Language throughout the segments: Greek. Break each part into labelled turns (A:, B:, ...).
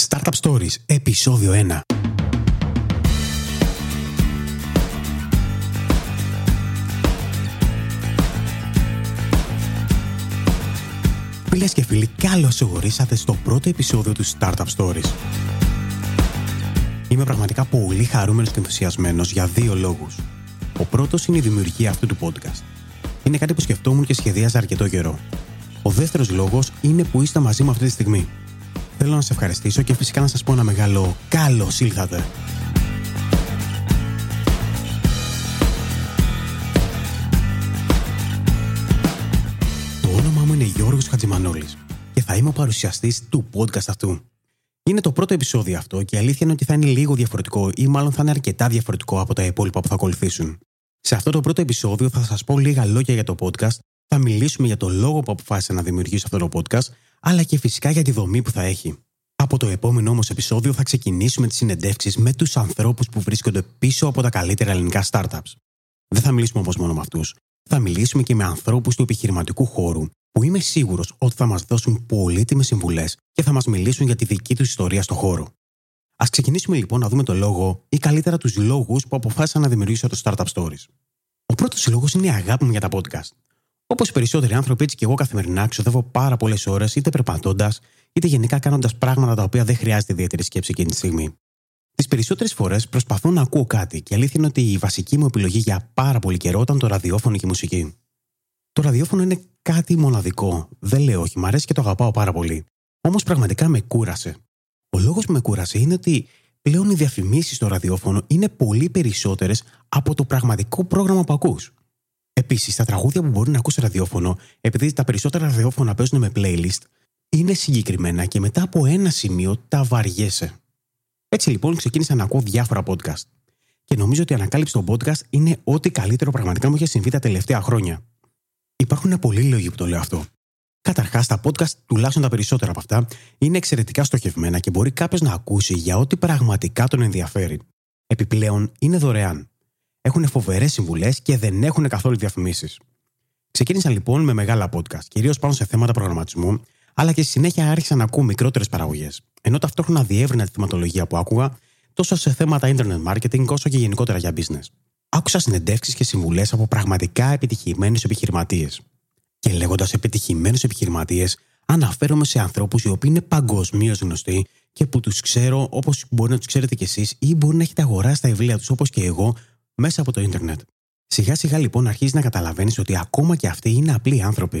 A: Startup Stories, επεισόδιο 1. Φίλες και φίλοι, καλώς ορίσατε στο πρώτο επεισόδιο του Startup Stories. Είμαι πραγματικά πολύ χαρούμενος και ενθουσιασμένος για δύο λόγους. Ο πρώτος είναι η δημιουργία αυτού του podcast. Είναι κάτι που σκεφτόμουν και σχεδίαζα αρκετό καιρό. Ο δεύτερος λόγος είναι που είστε μαζί μου αυτή τη στιγμή. Θέλω να σε ευχαριστήσω και φυσικά να σας πω ένα μεγάλο καλώς ήλθατε. Το όνομά μου είναι Γιώργος Χατζημανόλης και θα είμαι ο παρουσιαστής του podcast αυτού. Είναι το πρώτο επεισόδιο αυτό και η αλήθεια είναι ότι θα είναι λίγο διαφορετικό ή μάλλον θα είναι αρκετά διαφορετικό από τα υπόλοιπα που θα ακολουθήσουν. Σε αυτό το πρώτο επεισόδιο θα σας πω λίγα λόγια για το podcast, θα μιλήσουμε για το λόγο που αποφάσισα να δημιουργήσω αυτό το podcast, αλλά και φυσικά για τη δομή που θα έχει. Από το επόμενο όμως επεισόδιο θα ξεκινήσουμε τις συνεντεύξεις με τους ανθρώπους που βρίσκονται πίσω από τα καλύτερα ελληνικά startups. Δεν θα μιλήσουμε όμως μόνο με αυτούς. Θα μιλήσουμε και με ανθρώπους του επιχειρηματικού χώρου, που είμαι σίγουρος ότι θα μας δώσουν πολύτιμες συμβουλές και θα μας μιλήσουν για τη δική τους ιστορία στο χώρο. Α ξεκινήσουμε λοιπόν να δούμε το λόγο ή καλύτερα τους λόγους που αποφάσισα να δημιουργήσω το Startup Stories. Ο πρώτος λόγος είναι η αγάπη μου για τα podcast. Όπως οι περισσότεροι άνθρωποι, έτσι και εγώ καθημερινά ξοδεύω πάρα πολλές ώρες είτε περπατώντας, είτε γενικά κάνοντας πράγματα τα οποία δεν χρειάζεται ιδιαίτερη σκέψη εκείνη τη στιγμή. Τις περισσότερες φορές προσπαθώ να ακούω κάτι και αλήθεια είναι ότι η βασική μου επιλογή για πάρα πολύ καιρό ήταν το ραδιόφωνο και η μουσική. Το ραδιόφωνο είναι κάτι μοναδικό. Δεν λέω όχι, μου αρέσει και το αγαπάω πάρα πολύ. Όμως πραγματικά με κούρασε. Ο λόγος που με κούρασε είναι ότι πλέον οι διαφημίσεις στο ραδιόφωνο είναι πολύ περισσότερες από το πραγματικό πρόγραμμα που ακούς. Επίσης, τα τραγούδια που μπορεί να ακούσει ραδιόφωνο, επειδή τα περισσότερα ραδιόφωνα παίζουν με playlist, είναι συγκεκριμένα και μετά από ένα σημείο τα βαριέσαι. Έτσι λοιπόν ξεκίνησα να ακούω διάφορα podcast. Και νομίζω ότι η ανακάλυψη των podcast είναι ό,τι καλύτερο πραγματικά μου είχε συμβεί τα τελευταία χρόνια. Υπάρχουν πολλοί λόγοι που το λέω αυτό. Καταρχάς, τα podcast, τουλάχιστον τα περισσότερα από αυτά, είναι εξαιρετικά στοχευμένα και μπορεί κάποιος να ακούσει για ό,τι πραγματικά τον ενδιαφέρει. Επιπλέον, είναι δωρεάν. Έχουν φοβερές συμβουλές και δεν έχουν καθόλου διαφημίσεις. Ξεκίνησα λοιπόν με μεγάλα podcast, κυρίως πάνω σε θέματα προγραμματισμού, αλλά και στη συνέχεια άρχισα να ακούω μικρότερες παραγωγές. Ενώ ταυτόχρονα διεύρυνα τη θεματολογία που άκουγα τόσο σε θέματα internet marketing όσο και γενικότερα για business. Άκουσα συνεντεύξεις και συμβουλές από πραγματικά επιτυχημένους επιχειρηματίες. Και λέγοντας επιτυχημένους επιχειρηματίες, αναφέρομαι σε ανθρώπους οι οποίοι είναι παγκοσμίως γνωστοί και που τους ξέρω όπως μπορεί να τους ξέρετε κι εσείς ή μπορεί να έχετε αγοράσει τα βιβλία τους όπως και εγώ μέσα από το ίντερνετ. Σιγά σιγά λοιπόν αρχίζεις να καταλαβαίνεις ότι ακόμα και αυτοί είναι απλοί άνθρωποι.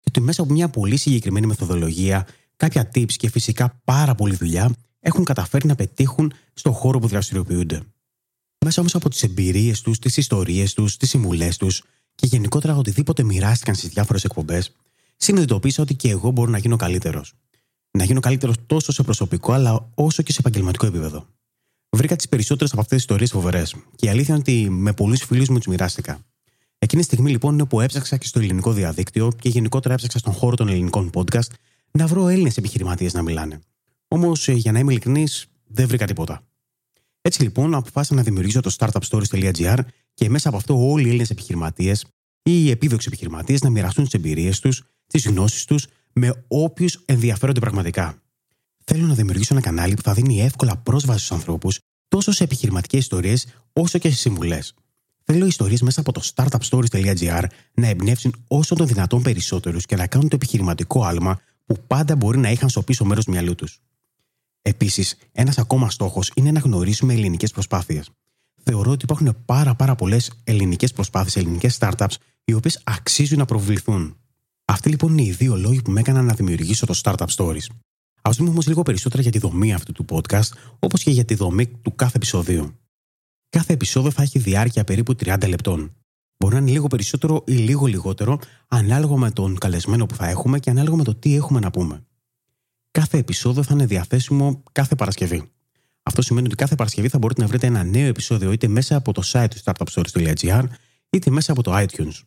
A: Και ότι μέσα από μια πολύ συγκεκριμένη μεθοδολογία, κάποια tips και φυσικά πάρα πολλή δουλειά έχουν καταφέρει να πετύχουν στον χώρο που δραστηριοποιούνται. Μέσα όμως από τις εμπειρίες τους, τις ιστορίες τους, τις συμβουλές τους και γενικότερα οτιδήποτε μοιράστηκαν στις διάφορες εκπομπές, συνειδητοποίησα ότι και εγώ μπορώ να γίνω καλύτερος. Να γίνω καλύτερος τόσο σε προσωπικό αλλά όσο και σε επαγγελματικό επίπεδο. Βρήκα τις περισσότερες από αυτές τις ιστορίες φοβερές και η αλήθεια είναι ότι με πολλούς φίλους μου τι μοιράστηκα. Εκείνη τη στιγμή λοιπόν είναι που έψαξα και στο ελληνικό διαδίκτυο και γενικότερα έψαξα στον χώρο των ελληνικών podcast να βρω Έλληνες επιχειρηματίες να μιλάνε. Όμως, ε, για να είμαι ειλικρινής, δεν βρήκα τίποτα. Έτσι λοιπόν, αποφάσισα να δημιουργήσω το startupstories.gr και μέσα από αυτό όλοι οι Έλληνες επιχειρηματίες ή οι επίδοξοι επιχειρηματίες να μοιραστούν τις εμπειρίες τους, τις γνώσεις τους με όποιους ενδιαφέρονται πραγματικά. Θέλω να δημιουργήσω ένα κανάλι που θα δίνει εύκολα πρόσβαση στους ανθρώπους τόσο σε επιχειρηματικές ιστορίες όσο και σε συμβουλές. Θέλω οι ιστορίες μέσα από το startupstories.gr να εμπνεύσουν όσο το δυνατόν περισσότερους και να κάνουν το επιχειρηματικό άλμα που πάντα μπορεί να είχαν στο πίσω μέρος του μυαλού τους. Επίσης, ένας ακόμα στόχος είναι να γνωρίσουμε ελληνικές προσπάθειες. Θεωρώ ότι υπάρχουν πάρα, πάρα πολλές ελληνικές προσπάθειες, ελληνικές startups, οι οποίες αξίζουν να προβληθούν. Αυτοί λοιπόν είναι οι δύο λόγοι που με έκαναν να δημιουργήσω το Startup Stories. Α δούμε όμως λίγο περισσότερα για τη δομή αυτού του podcast, όπως και για τη δομή του κάθε επεισοδίου. Κάθε επεισόδιο θα έχει διάρκεια περίπου 30 λεπτών. Μπορεί να είναι λίγο περισσότερο ή λίγο λιγότερο, ανάλογα με τον καλεσμένο που θα έχουμε και ανάλογα με το τι έχουμε να πούμε. Κάθε επεισόδιο θα είναι διαθέσιμο κάθε Παρασκευή. Αυτό σημαίνει ότι κάθε Παρασκευή θα μπορείτε να βρείτε ένα νέο επεισόδιο είτε μέσα από το site του startupstories.gr είτε μέσα από το iTunes.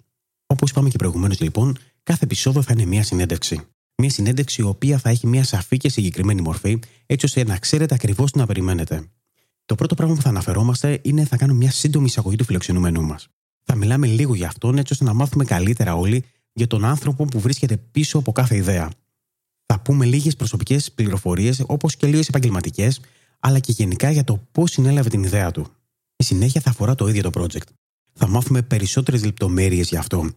A: Όπως είπαμε και προηγουμένως, λοιπόν, κάθε επεισόδιο θα είναι μια συνέντευξη. Μια συνέντευξη η οποία θα έχει μια σαφή και συγκεκριμένη μορφή, έτσι ώστε να ξέρετε ακριβώς τι να περιμένετε. Το πρώτο πράγμα που θα αναφερόμαστε είναι θα κάνουμε μια σύντομη εισαγωγή του φιλοξενούμενού μας. Θα μιλάμε λίγο για αυτόν, έτσι ώστε να μάθουμε καλύτερα όλοι για τον άνθρωπο που βρίσκεται πίσω από κάθε ιδέα. Θα πούμε λίγες προσωπικές πληροφορίες, όπως και λίγες επαγγελματικές, αλλά και γενικά για το πώς συνέλαβε την ιδέα του. Η συνέχεια θα αφορά το ίδιο το project. Θα μάθουμε περισσότερες λεπτομέρειες για αυτό,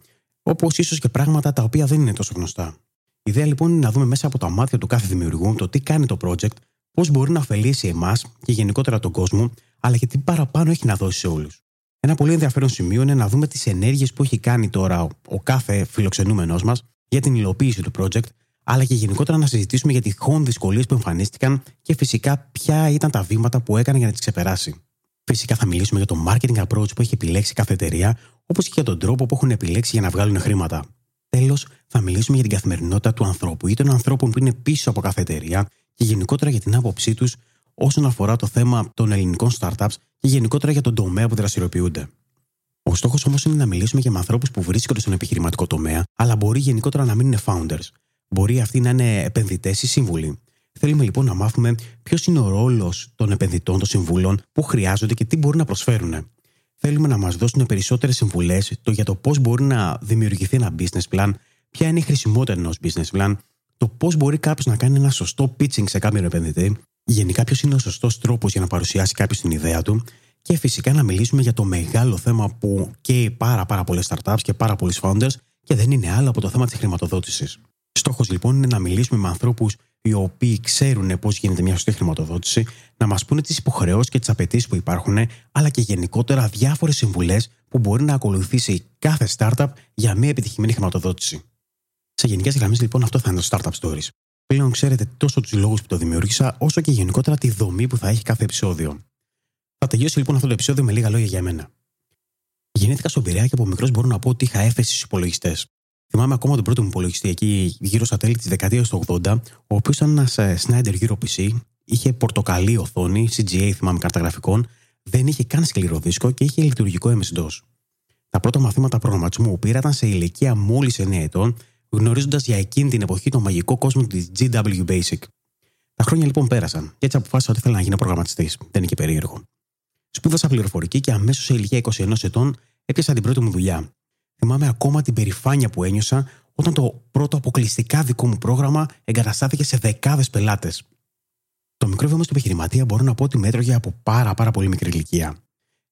A: όπως ίσως και πράγματα τα οποία δεν είναι τόσο γνωστά. Η ιδέα λοιπόν είναι να δούμε μέσα από τα μάτια του κάθε δημιουργού το τι κάνει το project, πώς μπορεί να ωφελήσει εμάς και γενικότερα τον κόσμο, αλλά και τι παραπάνω έχει να δώσει σε όλους. Ένα πολύ ενδιαφέρον σημείο είναι να δούμε τις ενέργειες που έχει κάνει τώρα ο κάθε φιλοξενούμενός μας για την υλοποίηση του project, αλλά και γενικότερα να συζητήσουμε για τυχόν δυσκολίες που εμφανίστηκαν και φυσικά ποια ήταν τα βήματα που έκανε για να τις ξεπεράσει. Φυσικά θα μιλήσουμε για το marketing approach που έχει επιλέξει κάθε εταιρεία, όπως και για τον τρόπο που έχουν επιλέξει για να βγάλουν χρήματα. Τέλος, θα μιλήσουμε για την καθημερινότητα του ανθρώπου ή των ανθρώπων που είναι πίσω από κάθε εταιρεία και γενικότερα για την άποψή τους όσον αφορά το θέμα των ελληνικών startups και γενικότερα για τον τομέα που δραστηριοποιούνται. Ο στόχος όμως είναι να μιλήσουμε και με ανθρώπους που βρίσκονται στον επιχειρηματικό τομέα, αλλά μπορεί γενικότερα να μην είναι founders. Μπορεί αυτοί να είναι επενδυτές ή σύμβουλοι. Θέλουμε λοιπόν να μάθουμε ποιος είναι ο ρόλος των επενδυτών, των συμβούλων, που χρειάζονται και τι μπορούν να προσφέρουν. Θέλουμε να μας δώσουν περισσότερες συμβουλές για το πώς μπορεί να δημιουργηθεί ένα business plan, ποια είναι η χρησιμότητα ενός business plan, το πώς μπορεί κάποιος να κάνει ένα σωστό pitching σε κάποιον επενδυτή, γενικά ποιος είναι ο σωστός τρόπος για να παρουσιάσει κάποιος την ιδέα του; Και φυσικά να μιλήσουμε για το μεγάλο θέμα που καίει πάρα, πάρα πολλές startups και πάρα πολλοί founders και δεν είναι άλλο από το θέμα της χρηματοδότησης. Στόχος λοιπόν είναι να μιλήσουμε με ανθρώπους οι οποίοι ξέρουν πώς γίνεται μια σωστή χρηματοδότηση, να μας πούνε τις υποχρεώσεις και τις απαιτήσεις που υπάρχουν, αλλά και γενικότερα διάφορες συμβουλές που μπορεί να ακολουθήσει κάθε startup για μια επιτυχημένη χρηματοδότηση. Σε γενικές γραμμές, λοιπόν, αυτό θα είναι το Startup Stories. Πλέον ξέρετε τόσο τους λόγους που το δημιούργησα, όσο και γενικότερα τη δομή που θα έχει κάθε επεισόδιο. Θα τελειώσει λοιπόν αυτό το επεισόδιο με λίγα λόγια για μένα. Γεννήθηκα στον Πειραιά και από μικρός μπορώ να πω ότι είχα έφεση στους υπολογιστές. Θυμάμαι ακόμα τον πρώτο μου υπολογιστή εκεί γύρω στα τέλη της δεκαετίας του 80, ο οποίος ήταν ένας ε, Snyder Euro PC, είχε πορτοκαλί οθόνη, CGA θυμάμαι καρταγραφικών, δεν είχε καν σκληρό δίσκο και είχε λειτουργικό MS-DOS. Τα πρώτα μαθήματα προγραμματισμού που πήρα ήταν σε ηλικία μόλις 9 ετών, γνωρίζοντας για εκείνη την εποχή το μαγικό κόσμο της GW Basic. Τα χρόνια λοιπόν πέρασαν και έτσι αποφάσισα ότι ήθελα να γίνω προγραμματιστής. Δεν είναι και περίεργο. Σπούδασα πληροφορική και αμέσως σε ηλικία 21 ετών έπιασα την πρώτη μου δουλειά. Θυμάμαι ακόμα την περηφάνεια που ένιωσα όταν το πρώτο αποκλειστικά δικό μου πρόγραμμα εγκαταστάθηκε σε δεκάδες πελάτες. Το μικρό βήμα του επιχειρηματία μπορώ να πω ότι μέτρωγε από πάρα, πάρα πολύ μικρή ηλικία.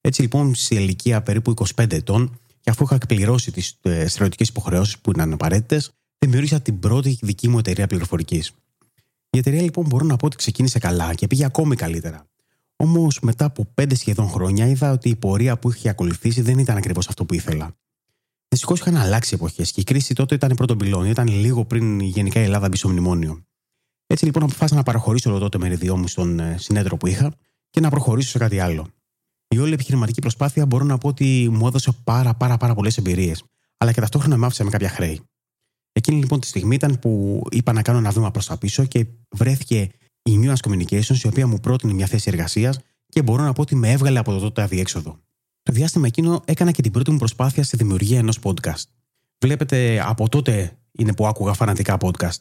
A: Έτσι λοιπόν, σε ηλικία περίπου 25 ετών, και αφού είχα εκπληρώσει τις ε, στρατιωτικές υποχρεώσεις που ήταν απαραίτητες, δημιούργησα την πρώτη δική μου εταιρεία πληροφορικής. Η εταιρεία λοιπόν μπορώ να πω ότι ξεκίνησε καλά και πήγε ακόμη καλύτερα. Όμως μετά από πέντε σχεδόν χρόνια είδα ότι η πορεία που είχε ακολουθήσει δεν ήταν ακριβώς αυτό που ήθελα. Δυστυχώς είχαν αλλάξει εποχές και η κρίση τότε ήταν πρώτο πυλόν, ήταν λίγο πριν γενικά η Ελλάδα μπει στο μνημόνιο. Έτσι λοιπόν αποφάσισα να παραχωρήσω το τότε μεριδιό μου στον ε, συνέδριο που είχα και να προχωρήσω σε κάτι άλλο. Η όλη επιχειρηματική προσπάθεια μπορώ να πω ότι μου έδωσε πάρα, πάρα, πάρα πολλές εμπειρίες, αλλά και ταυτόχρονα με άφησε με κάποια χρέη. Εκείνη λοιπόν τη στιγμή ήταν που είπα να κάνω ένα βήμα προς τα πίσω και βρέθηκε η Nuance Communications, η οποία μου πρότεινε μια θέση εργασίας και μπορώ να πω ότι με έβγαλε από το τότε αδιέξοδο. Το διάστημα εκείνο έκανα και την πρώτη μου προσπάθεια στη δημιουργία ενός podcast. Βλέπετε, από τότε είναι που άκουγα φανατικά podcast.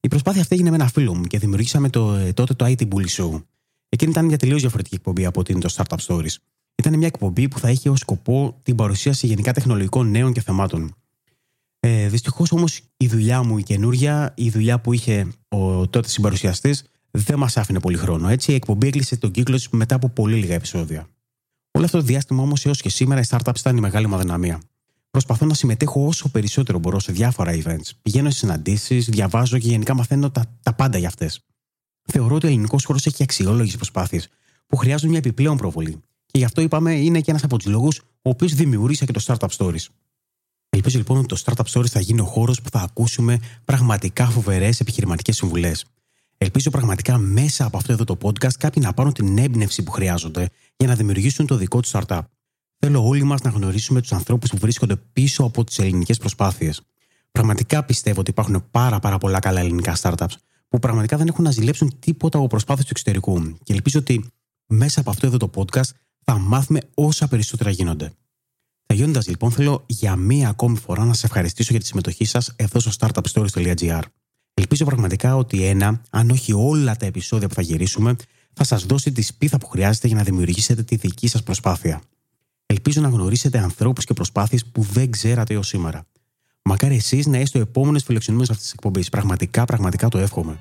A: Η προσπάθεια αυτή έγινε με ένα φίλο μου και δημιουργήσαμε το, ε, τότε το IT Bully Show. Εκείνη ήταν μια τελείως διαφορετική εκπομπή από ότι είναι το Startup Stories. Ήταν μια εκπομπή που θα είχε ως σκοπό την παρουσίαση γενικά τεχνολογικών νέων και θεμάτων. Ε, Δυστυχώς όμως η δουλειά μου, η καινούρια, η δουλειά που είχε ο τότε συμπαρουσιαστής, δεν μας άφηνε πολύ χρόνο. Έτσι η εκπομπή έκλεισε τον κύκλο της μετά από πολύ λίγα επεισόδια. Όλο αυτό το διάστημα όμως έως και σήμερα η startup ήταν η μεγάλη μου αδυναμία. Προσπαθώ να συμμετέχω όσο περισσότερο μπορώ σε διάφορα events. Πηγαίνω σε συναντήσεις, διαβάζω και γενικά μαθαίνω τα, τα πάντα για αυτές. Θεωρώ ότι ο ελληνικός χώρος έχει αξιόλογες προσπάθειες που χρειάζονται μια επιπλέον προβολή. Και γι' αυτό είπαμε είναι και ένας από τους λόγους ο οποίος δημιούργησε και το Startup Stories. Ελπίζω λοιπόν ότι το Startup Stories θα γίνει ο χώρος που θα ακούσουμε πραγματικά φοβερές επιχειρηματικές συμβουλές. Ελπίζω πραγματικά μέσα από αυτό εδώ το podcast κάποιοι να πάρουν την έμπνευση που χρειάζονται για να δημιουργήσουν το δικό τους startup. Θέλω όλοι μας να γνωρίσουμε τους ανθρώπους που βρίσκονται πίσω από τις ελληνικές προσπάθειες. Πραγματικά πιστεύω ότι υπάρχουν πάρα, πάρα πολλά καλά ελληνικά startups που πραγματικά δεν έχουν να ζηλέψουν τίποτα από προσπάθειες του εξωτερικού. Και ελπίζω ότι μέσα από αυτό εδώ το podcast θα μάθουμε όσα περισσότερα γίνονται. Τελειώνοντας λοιπόν, θέλω για μία ακόμη φορά να σα ευχαριστήσω για τη συμμετοχή σας εδώ στο startupstories.gr. Ελπίζω πραγματικά ότι ένα, αν όχι όλα τα επεισόδια που θα γυρίσουμε, θα σας δώσει τη σπίθα που χρειάζεται για να δημιουργήσετε τη δική σας προσπάθεια. Ελπίζω να γνωρίσετε ανθρώπους και προσπάθειες που δεν ξέρατε έως σήμερα. Μακάρι εσείς να είστε ο επόμενος φιλοξενούμενος αυτής της εκπομπής. Πραγματικά, πραγματικά το εύχομαι.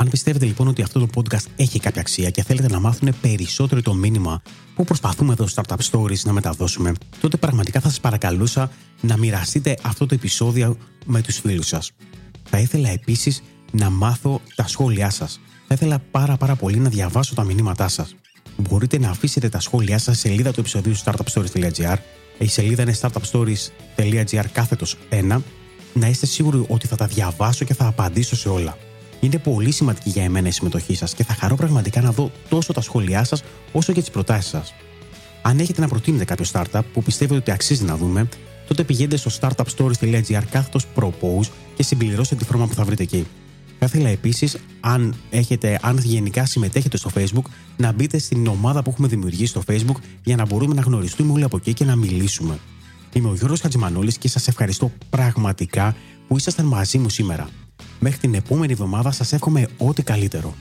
A: Αν πιστεύετε λοιπόν ότι αυτό το podcast έχει κάποια αξία και θέλετε να μάθουν περισσότερο το μήνυμα που προσπαθούμε εδώ στο Startup Stories να μεταδώσουμε, τότε πραγματικά θα σας παρακαλούσα να μοιραστείτε αυτό το επεισόδιο με τους φίλους σας. Θα ήθελα επίσης να μάθω τα σχόλιά σας. Θα ήθελα πάρα πάρα πολύ να διαβάσω τα μηνύματά σας. Μπορείτε να αφήσετε τα σχόλιά σας σε σελίδα του επεισοδίου startupstories.gr. Η σελίδα είναι startupstories.gr κάθετος 1. Να είστε σίγουροι ότι θα τα διαβάσω και θα απαντήσω σε όλα. Είναι πολύ σημαντική για εμένα η συμμετοχή σας και θα χαρώ πραγματικά να δω τόσο τα σχόλιά σας όσο και τις προτάσεις σας. Αν έχετε να προτείνετε κάποιο startup που πιστεύετε ότι αξίζει να δούμε, τότε πηγαίνετε στο startupstories.gr κάθετος propose και συμπληρώστε τη φόρμα που θα βρείτε εκεί. Θα ήθελα επίσης, αν, αν γενικά συμμετέχετε στο Facebook, να μπείτε στην ομάδα που έχουμε δημιουργήσει στο Facebook για να μπορούμε να γνωριστούμε όλοι από εκεί και να μιλήσουμε. Είμαι ο Γιώργος Χατζημανόλης και σας ευχαριστώ πραγματικά που ήσασταν μαζί μου σήμερα. Μέχρι την επόμενη εβδομάδα σας εύχομαι ό,τι καλύτερο.